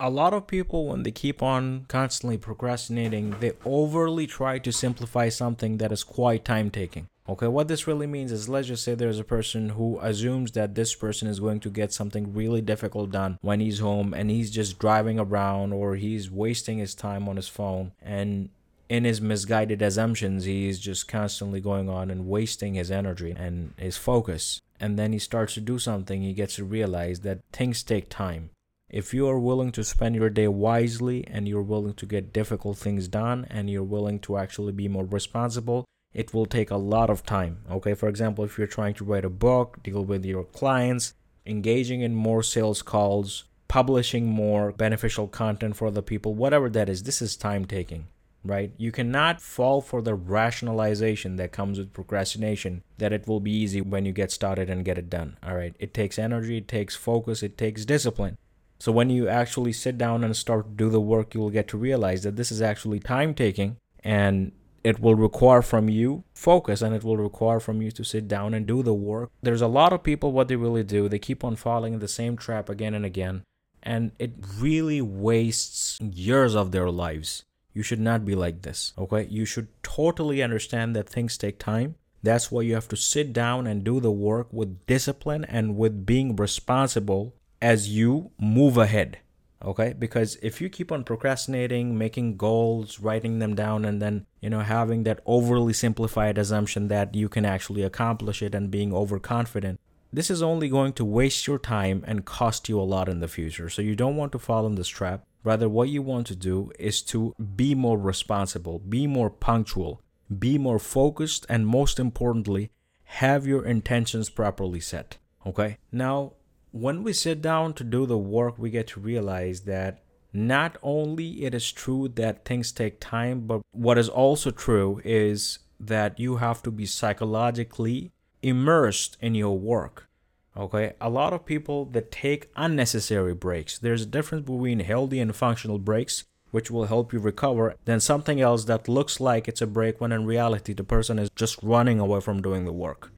a lot of people when they keep on constantly procrastinating they overly try to simplify something that is quite time taking okay what this really means is let's just say there's a person who assumes that this person is going to get something really difficult done when he's home and he's just driving around or he's wasting his time on his phone and in his misguided assumptions he's just constantly going on and wasting his energy and his focus. And then he starts to do something he gets to realize that things take time if you are willing to spend your day wisely and you're willing to get difficult things done and you're willing to actually be more responsible, it will take a lot of time. Okay, for example, if you're trying to write a book, deal with your clients, engaging in more sales calls, publishing more beneficial content for the people, whatever that is, this is time taking right? You cannot fall for the rationalization that comes with procrastination that it will be easy when you get started and get it done. All right. It takes energy, it takes focus, it takes discipline. So when you actually sit down and start to do the work, you will get to realize that this is actually time taking and it will require from you focus and it will require from you to sit down and do the work. There's a lot of people what they really do, they keep on falling in the same trap again and again and it really wastes years of their lives. You should not be like this, okay? You should totally understand that things take time. That's why you have to sit down and do the work with discipline and with being responsible as you move ahead okay? Because if you keep on procrastinating making goals writing them down and then you know having that overly simplified assumption that you can actually accomplish it and being overconfident this is only going to waste your time and cost you a lot in the future. So you don't want to fall in this trap. Rather what you want to do is to be more responsible be more punctual be more focused and most importantly have your intentions properly set okay? Now when we sit down to do the work, we get to realize that not only it is true that things take time, but what is also true is that you have to be psychologically immersed in your work. Okay, a lot of people that take unnecessary breaks. There's a difference between healthy and functional breaks, which will help you recover, than something else that looks like it's a break when in reality the person is just running away from doing the work.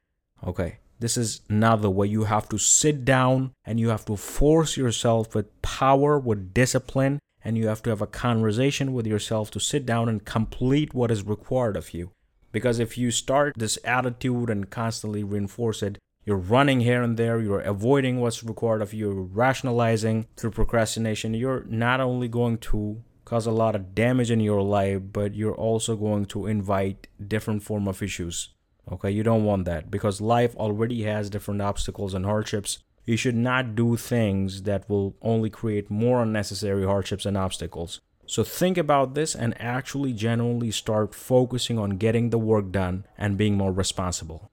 Okay, this is another way. You have to sit down and you have to force yourself with power, with discipline, and you have to have a conversation with yourself to sit down and complete what is required of you. Because if you start this attitude and constantly reinforce it, you're running here and there, you're avoiding what's required of you, you're rationalizing through procrastination. You're not only going to cause a lot of damage in your life, but you're also going to invite different form of issues Okay, you don't want that because life already has different obstacles and hardships. You should not do things that will only create more unnecessary hardships and obstacles. So think about this and actually genuinely start focusing on getting the work done and being more responsible.